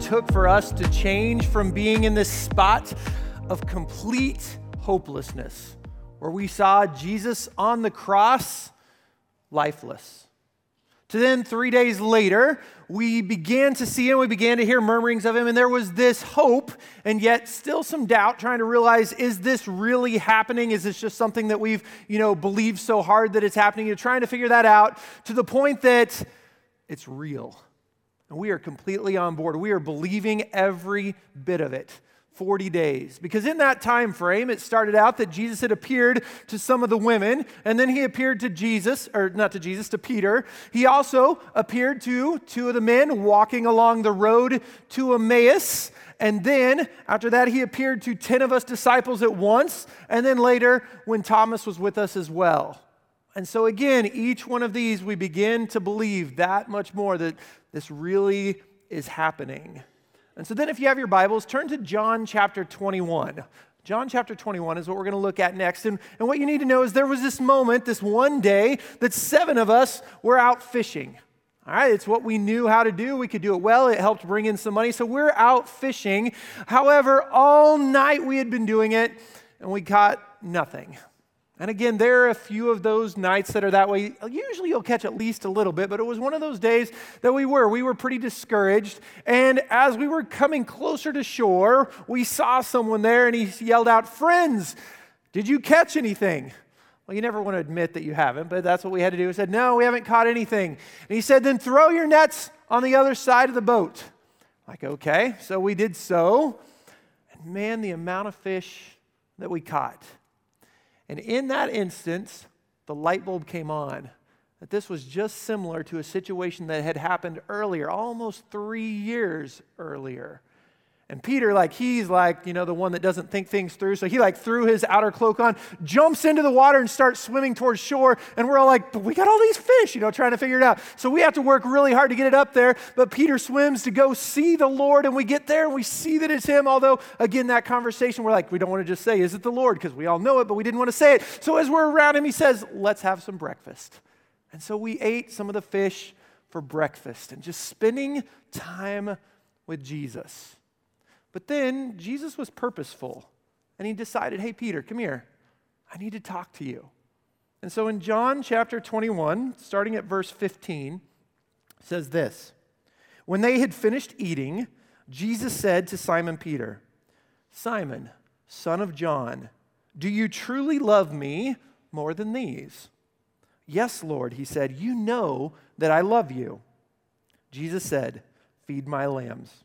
took for us to change from being in this spot of complete hopelessness, where we saw Jesus on the cross lifeless. To then, three days later, we began to see him, we began to hear murmurings of him, and there was this hope, and yet still some doubt, trying to realize is this really happening? Is this just something that we've, you know, believed so hard that it's happening? You're trying to figure that out to the point that it's real. And we are completely on board. We are believing every bit of it. 40 days because in that time frame it started out that jesus had appeared to some of the women and then he appeared to jesus or not to jesus to peter he also appeared to two of the men walking along the road to emmaus and then after that he appeared to 10 of us disciples at once and then later when thomas was with us as well and so again each one of these we begin to believe that much more that this really is happening and so then, if you have your Bibles, turn to John chapter 21. John chapter 21 is what we're going to look at next. And, and what you need to know is there was this moment, this one day, that seven of us were out fishing. All right, it's what we knew how to do. We could do it well. It helped bring in some money. So we're out fishing. However, all night we had been doing it and we caught nothing. And again, there are a few of those nights that are that way. Usually you'll catch at least a little bit, but it was one of those days that we were. We were pretty discouraged. And as we were coming closer to shore, we saw someone there and he yelled out, Friends, did you catch anything? Well, you never want to admit that you haven't, but that's what we had to do. We said, No, we haven't caught anything. And he said, Then throw your nets on the other side of the boat. Like, okay. So we did so. And man, the amount of fish that we caught. And in that instance, the light bulb came on that this was just similar to a situation that had happened earlier, almost three years earlier. And Peter, like, he's like, you know, the one that doesn't think things through. So he, like, threw his outer cloak on, jumps into the water, and starts swimming towards shore. And we're all like, but we got all these fish, you know, trying to figure it out. So we have to work really hard to get it up there. But Peter swims to go see the Lord. And we get there and we see that it's him. Although, again, that conversation, we're like, we don't want to just say, is it the Lord? Because we all know it, but we didn't want to say it. So as we're around him, he says, let's have some breakfast. And so we ate some of the fish for breakfast and just spending time with Jesus. But then Jesus was purposeful and he decided, hey, Peter, come here. I need to talk to you. And so in John chapter 21, starting at verse 15, says this When they had finished eating, Jesus said to Simon Peter, Simon, son of John, do you truly love me more than these? Yes, Lord, he said, You know that I love you. Jesus said, Feed my lambs.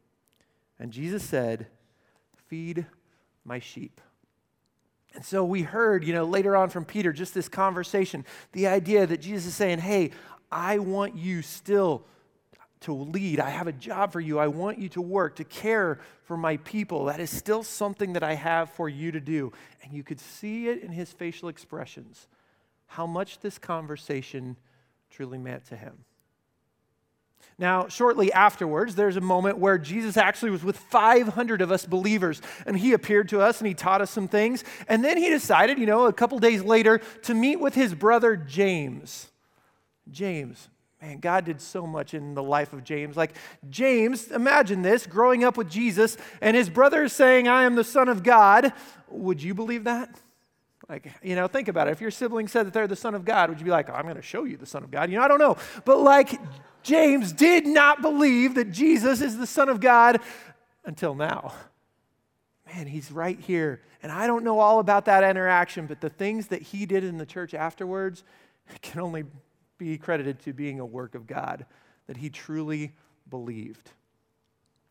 And Jesus said, Feed my sheep. And so we heard, you know, later on from Peter, just this conversation, the idea that Jesus is saying, Hey, I want you still to lead. I have a job for you. I want you to work, to care for my people. That is still something that I have for you to do. And you could see it in his facial expressions, how much this conversation truly meant to him. Now, shortly afterwards, there's a moment where Jesus actually was with 500 of us believers, and he appeared to us and he taught us some things. And then he decided, you know, a couple days later, to meet with his brother James. James, man, God did so much in the life of James. Like, James, imagine this growing up with Jesus, and his brother is saying, I am the Son of God. Would you believe that? Like, you know, think about it. If your sibling said that they're the Son of God, would you be like, oh, I'm going to show you the Son of God? You know, I don't know. But like, James did not believe that Jesus is the Son of God until now. Man, he's right here. And I don't know all about that interaction, but the things that he did in the church afterwards can only be credited to being a work of God that he truly believed.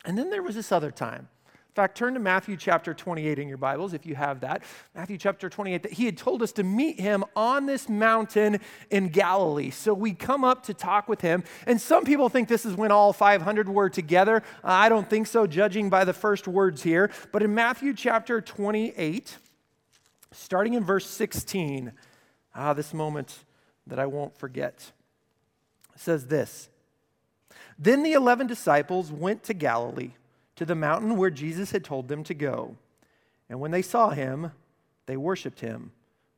And then there was this other time. In fact, turn to Matthew chapter 28 in your Bibles if you have that. Matthew chapter 28, that he had told us to meet him on this mountain in Galilee. So we come up to talk with him. And some people think this is when all 500 were together. I don't think so, judging by the first words here. But in Matthew chapter 28, starting in verse 16, ah, this moment that I won't forget, says this Then the 11 disciples went to Galilee to the mountain where Jesus had told them to go. And when they saw him, they worshiped him,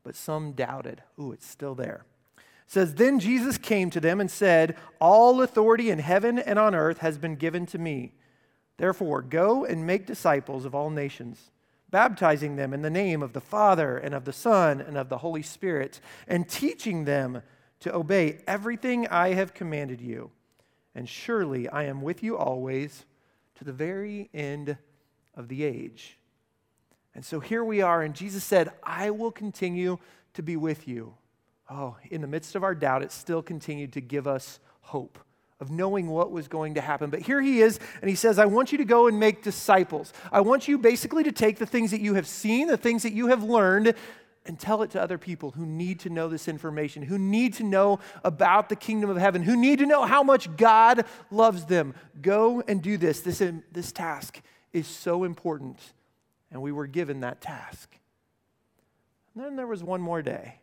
but some doubted. Ooh, it's still there. It says, Then Jesus came to them and said, All authority in heaven and on earth has been given to me. Therefore, go and make disciples of all nations, baptizing them in the name of the Father and of the Son and of the Holy Spirit, and teaching them to obey everything I have commanded you. And surely I am with you always to the very end of the age. And so here we are, and Jesus said, I will continue to be with you. Oh, in the midst of our doubt, it still continued to give us hope of knowing what was going to happen. But here he is, and he says, I want you to go and make disciples. I want you basically to take the things that you have seen, the things that you have learned, and tell it to other people who need to know this information, who need to know about the kingdom of heaven, who need to know how much God loves them. Go and do this. This, this task is so important, and we were given that task. And then there was one more day.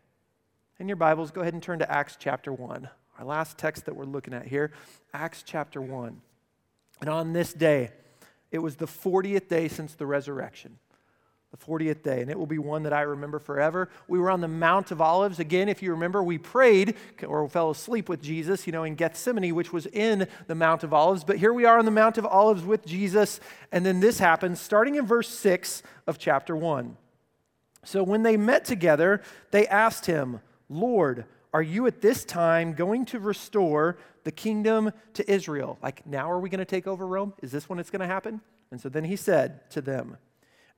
In your Bibles, go ahead and turn to Acts chapter 1, our last text that we're looking at here, Acts chapter 1. And on this day, it was the 40th day since the resurrection the 40th day, and it will be one that I remember forever. We were on the Mount of Olives. Again, if you remember, we prayed or fell asleep with Jesus, you know, in Gethsemane, which was in the Mount of Olives. But here we are on the Mount of Olives with Jesus, and then this happens starting in verse 6 of chapter 1. So when they met together, they asked him, Lord, are you at this time going to restore the kingdom to Israel? Like, now are we going to take over Rome? Is this when it's going to happen? And so then he said to them,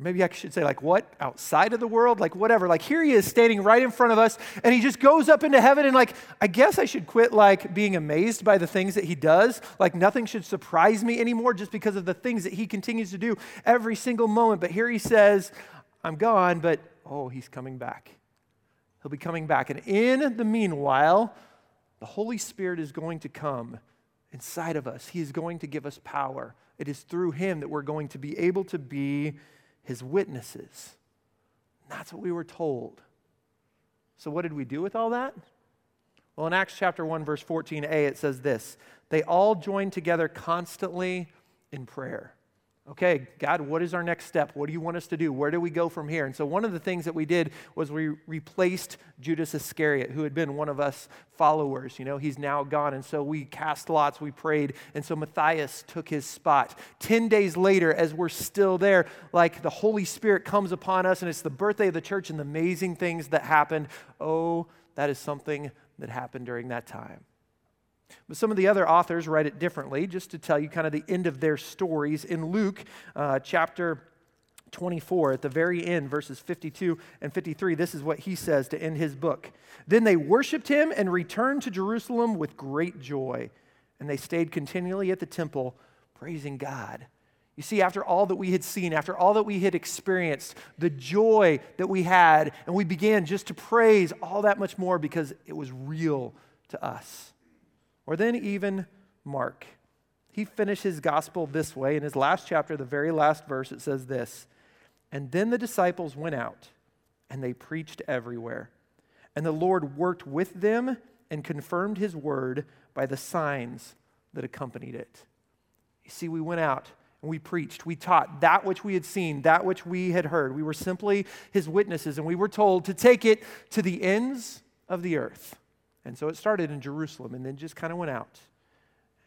or maybe I should say, like, what? Outside of the world? Like, whatever. Like, here he is standing right in front of us, and he just goes up into heaven, and, like, I guess I should quit, like, being amazed by the things that he does. Like, nothing should surprise me anymore just because of the things that he continues to do every single moment. But here he says, I'm gone, but oh, he's coming back. He'll be coming back. And in the meanwhile, the Holy Spirit is going to come inside of us, he is going to give us power. It is through him that we're going to be able to be his witnesses. that's what we were told. So, what did we do with all that? Well, in Acts chapter 1, verse 14a, it says this They all joined together constantly in prayer okay, God, what is our next step? What do you want us to do? Where do we go from here? And so, one of the things that we did was we replaced Judas Iscariot, who had been one of us followers. You know, he's now gone. And so, we cast lots, we prayed. And so, Matthias took his spot. Ten days later, as we're still there, like the Holy Spirit comes upon us, and it's the birthday of the church and the amazing things that happened. Oh, that is something that happened during that time. But some of the other authors write it differently, just to tell you kind of the end of their stories. In Luke uh, chapter 24, at the very end, verses 52 and 53, this is what he says to end his book. Then they worshiped him and returned to Jerusalem with great joy, and they stayed continually at the temple, praising God. You see, after all that we had seen, after all that we had experienced, the joy that we had, and we began just to praise all that much more because it was real to us. Or then even Mark. He finished his gospel this way. In his last chapter, the very last verse, it says this And then the disciples went out and they preached everywhere. And the Lord worked with them and confirmed his word by the signs that accompanied it. You see, we went out and we preached, we taught that which we had seen, that which we had heard. We were simply his witnesses, and we were told to take it to the ends of the earth. And so it started in Jerusalem and then just kind of went out.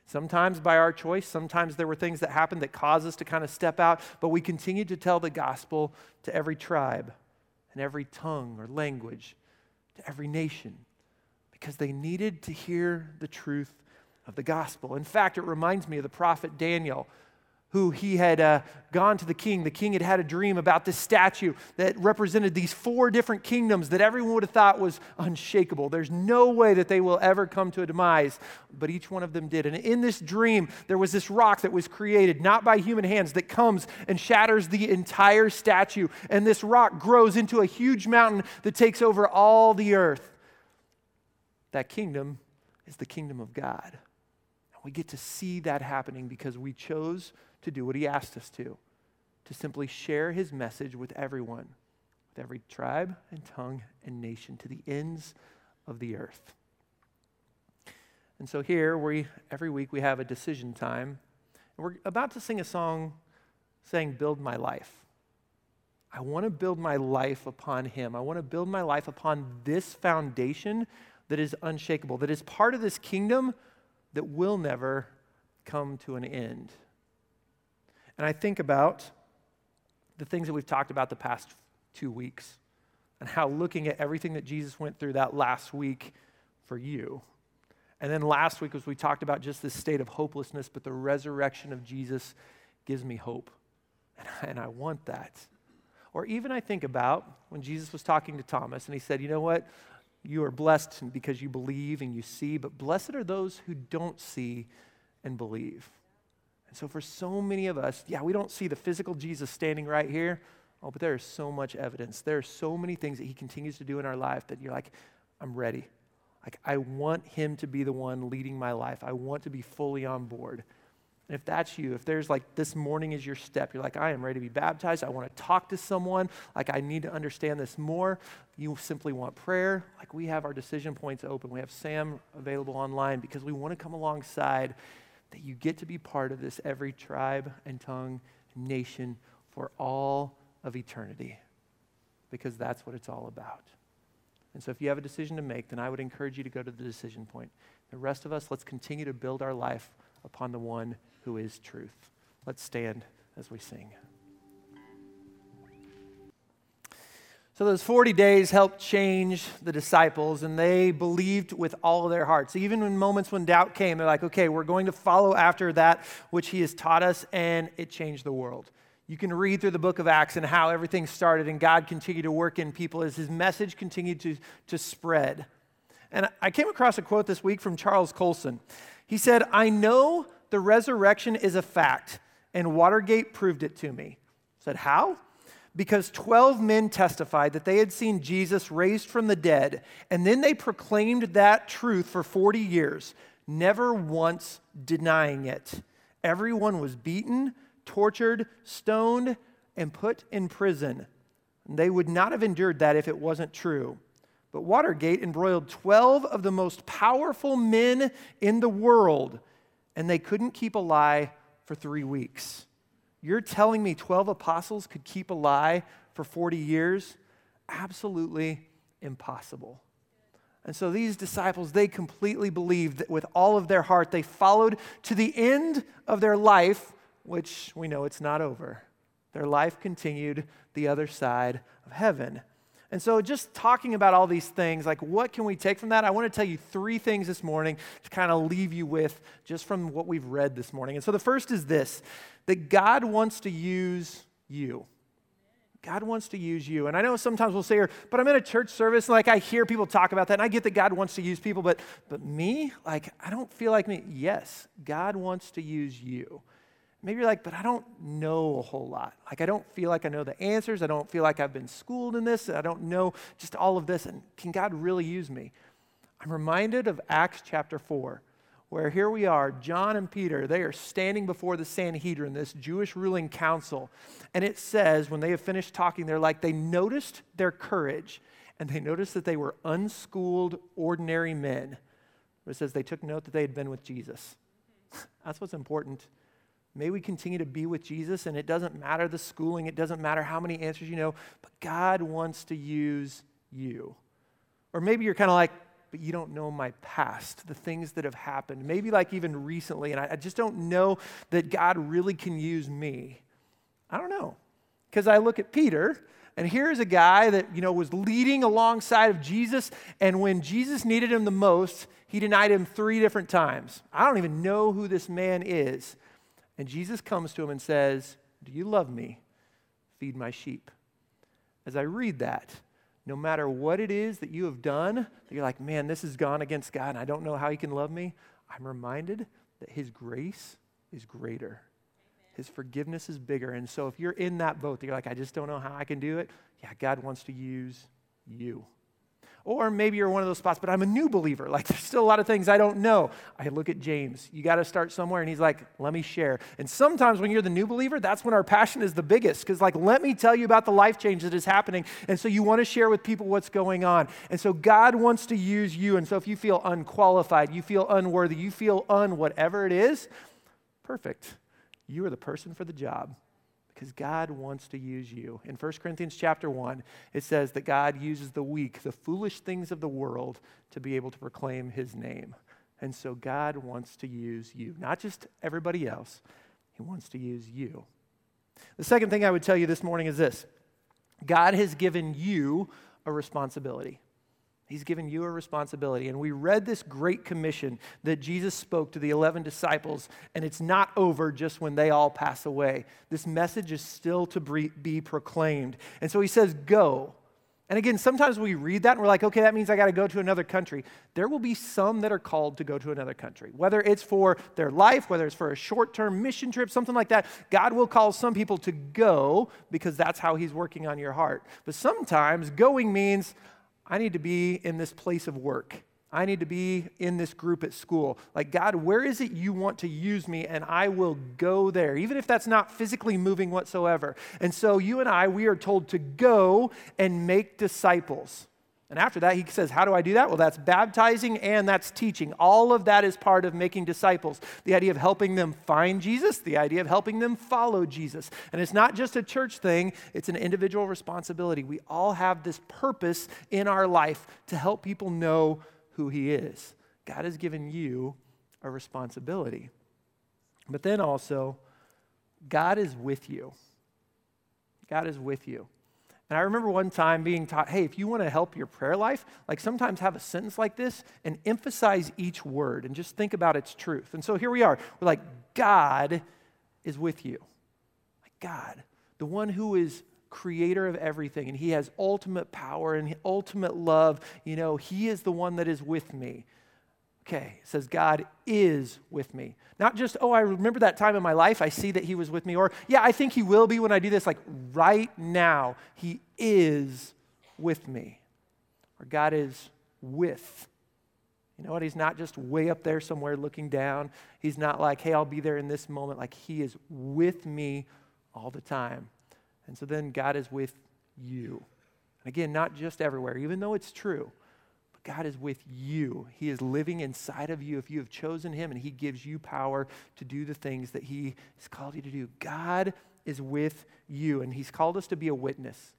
Sometimes by our choice, sometimes there were things that happened that caused us to kind of step out, but we continued to tell the gospel to every tribe and every tongue or language, to every nation, because they needed to hear the truth of the gospel. In fact, it reminds me of the prophet Daniel who he had uh, gone to the king. The king had had a dream about this statue that represented these four different kingdoms that everyone would have thought was unshakable. There's no way that they will ever come to a demise, but each one of them did. And in this dream, there was this rock that was created not by human hands that comes and shatters the entire statue. And this rock grows into a huge mountain that takes over all the earth. That kingdom is the kingdom of God. And we get to see that happening because we chose to do what he asked us to to simply share his message with everyone, with every tribe and tongue and nation to the ends of the earth. And so here, we every week we have a decision time, and we're about to sing a song saying, Build my life. I want to build my life upon him. I want to build my life upon this foundation that is unshakable, that is part of this kingdom that will never come to an end. And I think about the things that we've talked about the past two weeks and how looking at everything that Jesus went through that last week for you. And then last week, as we talked about just this state of hopelessness, but the resurrection of Jesus gives me hope. And I, and I want that. Or even I think about when Jesus was talking to Thomas and he said, You know what? You are blessed because you believe and you see, but blessed are those who don't see and believe. And so, for so many of us, yeah, we don't see the physical Jesus standing right here. Oh, but there is so much evidence. There are so many things that he continues to do in our life that you're like, I'm ready. Like, I want him to be the one leading my life. I want to be fully on board. And if that's you, if there's like this morning is your step, you're like, I am ready to be baptized. I want to talk to someone. Like, I need to understand this more. You simply want prayer. Like, we have our decision points open. We have Sam available online because we want to come alongside that you get to be part of this every tribe and tongue, and nation for all of eternity. Because that's what it's all about. And so if you have a decision to make, then I would encourage you to go to the decision point. The rest of us, let's continue to build our life upon the one who is truth. Let's stand as we sing. So, those 40 days helped change the disciples, and they believed with all of their hearts. Even in moments when doubt came, they're like, okay, we're going to follow after that which he has taught us, and it changed the world. You can read through the book of Acts and how everything started, and God continued to work in people as his message continued to, to spread. And I came across a quote this week from Charles Colson. He said, I know the resurrection is a fact, and Watergate proved it to me. I said, How? Because 12 men testified that they had seen Jesus raised from the dead, and then they proclaimed that truth for 40 years, never once denying it. Everyone was beaten, tortured, stoned, and put in prison. They would not have endured that if it wasn't true. But Watergate embroiled 12 of the most powerful men in the world, and they couldn't keep a lie for three weeks. You're telling me 12 apostles could keep a lie for 40 years? Absolutely impossible. And so these disciples, they completely believed that with all of their heart, they followed to the end of their life, which we know it's not over. Their life continued the other side of heaven. And so, just talking about all these things, like what can we take from that? I want to tell you three things this morning to kind of leave you with just from what we've read this morning. And so, the first is this that God wants to use you. God wants to use you. And I know sometimes we'll say, here, but I'm in a church service, and like I hear people talk about that, and I get that God wants to use people, but but me, like I don't feel like me. Yes, God wants to use you. Maybe you're like, but I don't know a whole lot. Like, I don't feel like I know the answers. I don't feel like I've been schooled in this. I don't know just all of this. And can God really use me? I'm reminded of Acts chapter 4, where here we are, John and Peter, they are standing before the Sanhedrin, this Jewish ruling council. And it says, when they have finished talking, they're like, they noticed their courage and they noticed that they were unschooled, ordinary men. It says they took note that they had been with Jesus. That's what's important. May we continue to be with Jesus, and it doesn't matter the schooling, it doesn't matter how many answers you know, but God wants to use you. Or maybe you're kind of like, but you don't know my past, the things that have happened, maybe like even recently, and I, I just don't know that God really can use me. I don't know. Because I look at Peter, and here's a guy that, you know, was leading alongside of Jesus, and when Jesus needed him the most, he denied him three different times. I don't even know who this man is. And Jesus comes to him and says, Do you love me? Feed my sheep. As I read that, no matter what it is that you have done, that you're like, man, this has gone against God and I don't know how He can love me, I'm reminded that His grace is greater. His forgiveness is bigger. And so if you're in that boat that you're like, I just don't know how I can do it, yeah, God wants to use you. Or maybe you're one of those spots, but I'm a new believer. Like there's still a lot of things I don't know. I look at James. You got to start somewhere. And he's like, let me share. And sometimes when you're the new believer, that's when our passion is the biggest. Because, like, let me tell you about the life change that is happening. And so you want to share with people what's going on. And so God wants to use you. And so if you feel unqualified, you feel unworthy, you feel un whatever it is, perfect. You are the person for the job because God wants to use you. In 1 Corinthians chapter 1, it says that God uses the weak, the foolish things of the world to be able to proclaim his name. And so God wants to use you, not just everybody else. He wants to use you. The second thing I would tell you this morning is this God has given you a responsibility. He's given you a responsibility. And we read this great commission that Jesus spoke to the 11 disciples, and it's not over just when they all pass away. This message is still to be proclaimed. And so he says, Go. And again, sometimes we read that and we're like, okay, that means I got to go to another country. There will be some that are called to go to another country, whether it's for their life, whether it's for a short term mission trip, something like that. God will call some people to go because that's how He's working on your heart. But sometimes going means, I need to be in this place of work. I need to be in this group at school. Like, God, where is it you want to use me? And I will go there, even if that's not physically moving whatsoever. And so, you and I, we are told to go and make disciples. And after that, he says, How do I do that? Well, that's baptizing and that's teaching. All of that is part of making disciples. The idea of helping them find Jesus, the idea of helping them follow Jesus. And it's not just a church thing, it's an individual responsibility. We all have this purpose in our life to help people know who he is. God has given you a responsibility. But then also, God is with you. God is with you. And I remember one time being taught, hey, if you want to help your prayer life, like sometimes have a sentence like this and emphasize each word and just think about its truth. And so here we are. We're like, God is with you. Like God, the one who is creator of everything and he has ultimate power and ultimate love. You know, he is the one that is with me. Okay, it says God is with me. Not just, oh, I remember that time in my life, I see that He was with me, or yeah, I think He will be when I do this. Like right now, He is with me. Or God is with. You know what? He's not just way up there somewhere looking down. He's not like, hey, I'll be there in this moment. Like He is with me all the time. And so then God is with you. And again, not just everywhere, even though it's true. God is with you. He is living inside of you if you have chosen Him, and He gives you power to do the things that He has called you to do. God is with you, and He's called us to be a witness.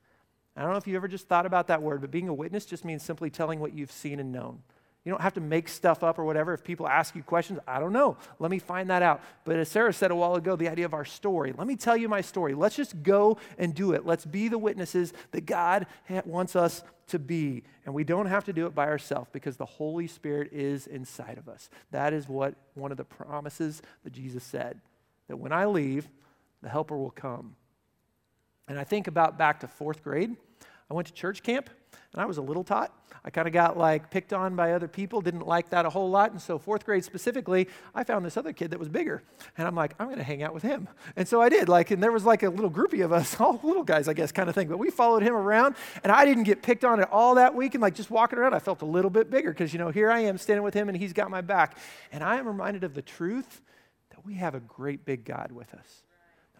I don't know if you ever just thought about that word, but being a witness just means simply telling what you've seen and known. You don't have to make stuff up or whatever. If people ask you questions, I don't know. Let me find that out. But as Sarah said a while ago, the idea of our story. Let me tell you my story. Let's just go and do it. Let's be the witnesses that God wants us to be. And we don't have to do it by ourselves because the Holy Spirit is inside of us. That is what one of the promises that Jesus said that when I leave, the helper will come. And I think about back to fourth grade. I went to church camp and I was a little tot. I kind of got like picked on by other people, didn't like that a whole lot. And so, fourth grade specifically, I found this other kid that was bigger. And I'm like, I'm going to hang out with him. And so I did. Like, and there was like a little groupie of us, all little guys, I guess, kind of thing. But we followed him around. And I didn't get picked on at all that week. And like just walking around, I felt a little bit bigger because, you know, here I am standing with him and he's got my back. And I am reminded of the truth that we have a great big God with us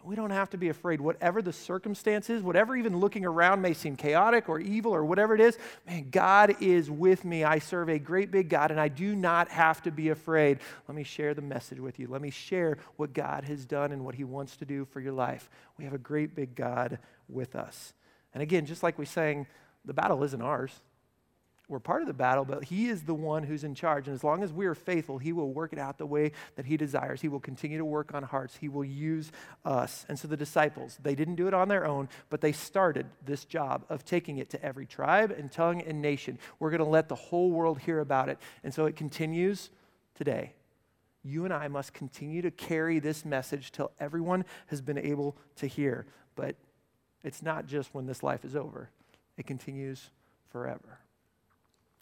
We don't have to be afraid. Whatever the circumstances, whatever even looking around may seem chaotic or evil or whatever it is, man, God is with me. I serve a great big God and I do not have to be afraid. Let me share the message with you. Let me share what God has done and what He wants to do for your life. We have a great big God with us. And again, just like we sang, the battle isn't ours we're part of the battle, but He is the one who's in charge. And as long as we are faithful, He will work it out the way that He desires. He will continue to work on hearts. He will use us. And so the disciples, they didn't do it on their own, but they started this job of taking it to every tribe and tongue and nation. We're going to let the whole world hear about it. And so it continues today. You and I must continue to carry this message till everyone has been able to hear. But it's not just when this life is over, it continues forever.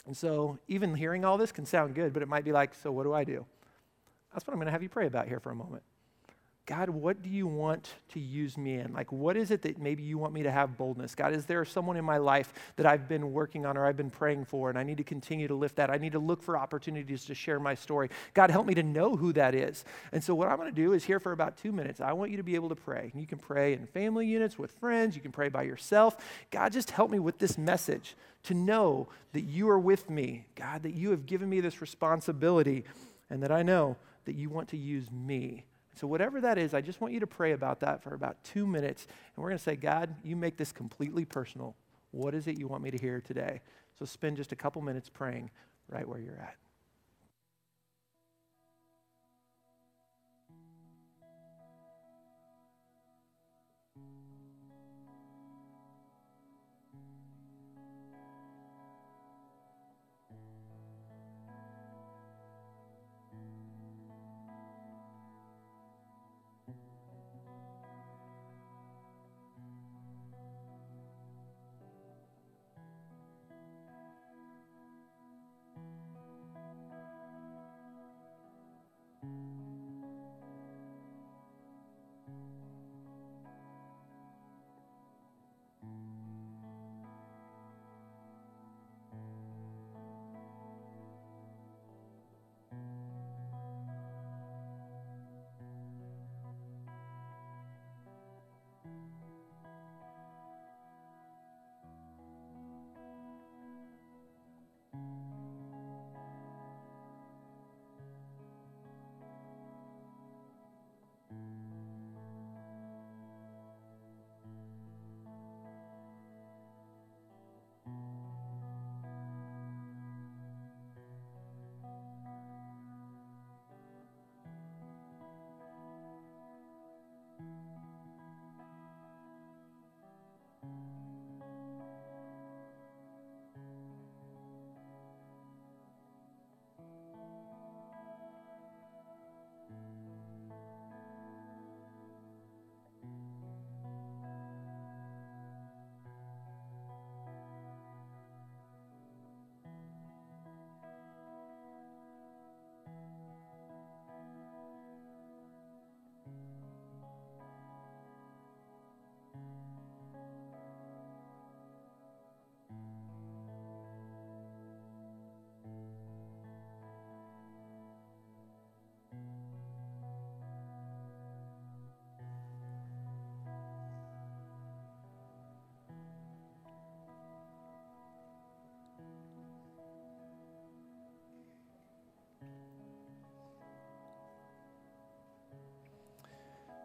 And so, even hearing all this can sound good, but it might be like, so what do I do? That's what I'm going to have you pray about here for a moment. God, what do you want to use me in? Like, what is it that maybe you want me to have boldness? God, is there someone in my life that I've been working on or I've been praying for, and I need to continue to lift that? I need to look for opportunities to share my story. God, help me to know who that is. And so, what I'm going to do is here for about two minutes, I want you to be able to pray. You can pray in family units with friends, you can pray by yourself. God, just help me with this message to know that you are with me. God, that you have given me this responsibility, and that I know that you want to use me so, whatever that is, I just want you to pray about that for about two minutes. And we're going to say, God, you make this completely personal. What is it you want me to hear today? So, spend just a couple minutes praying right where you're at.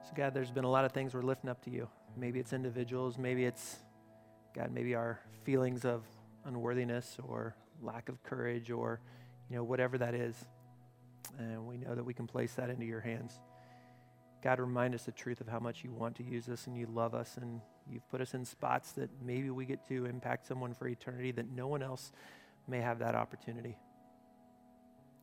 So, God, there's been a lot of things we're lifting up to you. Maybe it's individuals, maybe it's, God, maybe our feelings of unworthiness or lack of courage or, you know, whatever that is. And we know that we can place that into your hands. God, remind us the truth of how much you want to use us and you love us and you've put us in spots that maybe we get to impact someone for eternity that no one else may have that opportunity.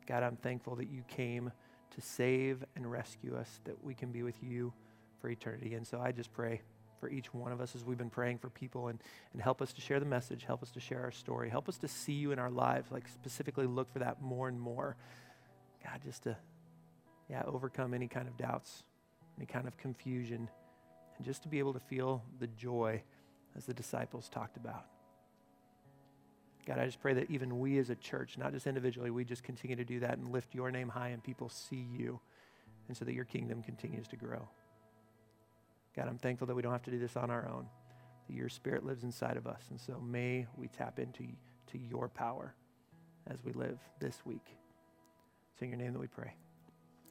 God, I'm thankful that you came to save and rescue us, that we can be with you for eternity. And so I just pray for each one of us as we've been praying for people and, and help us to share the message, help us to share our story, help us to see you in our lives, like specifically look for that more and more. God, just to, yeah, overcome any kind of doubts, any kind of confusion, and just to be able to feel the joy as the disciples talked about. God, I just pray that even we as a church, not just individually, we just continue to do that and lift your name high and people see you, and so that your kingdom continues to grow. God, I'm thankful that we don't have to do this on our own, that your spirit lives inside of us. And so may we tap into to your power as we live this week. It's in your name that we pray.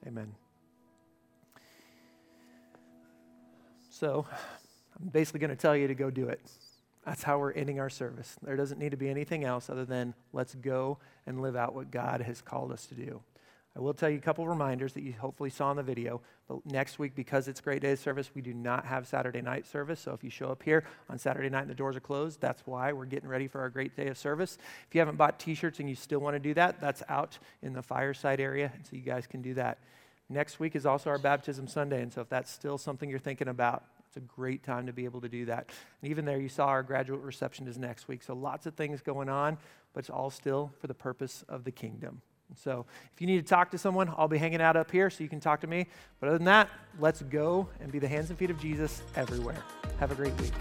Amen. So, I'm basically going to tell you to go do it. That's how we're ending our service. There doesn't need to be anything else other than let's go and live out what God has called us to do. I will tell you a couple reminders that you hopefully saw in the video. But next week, because it's Great Day of Service, we do not have Saturday night service. So if you show up here on Saturday night and the doors are closed, that's why we're getting ready for our Great Day of Service. If you haven't bought t shirts and you still want to do that, that's out in the fireside area. So you guys can do that. Next week is also our Baptism Sunday. And so if that's still something you're thinking about, it's a great time to be able to do that. And even there, you saw our graduate reception is next week. So lots of things going on, but it's all still for the purpose of the kingdom. So if you need to talk to someone, I'll be hanging out up here so you can talk to me. But other than that, let's go and be the hands and feet of Jesus everywhere. Have a great week.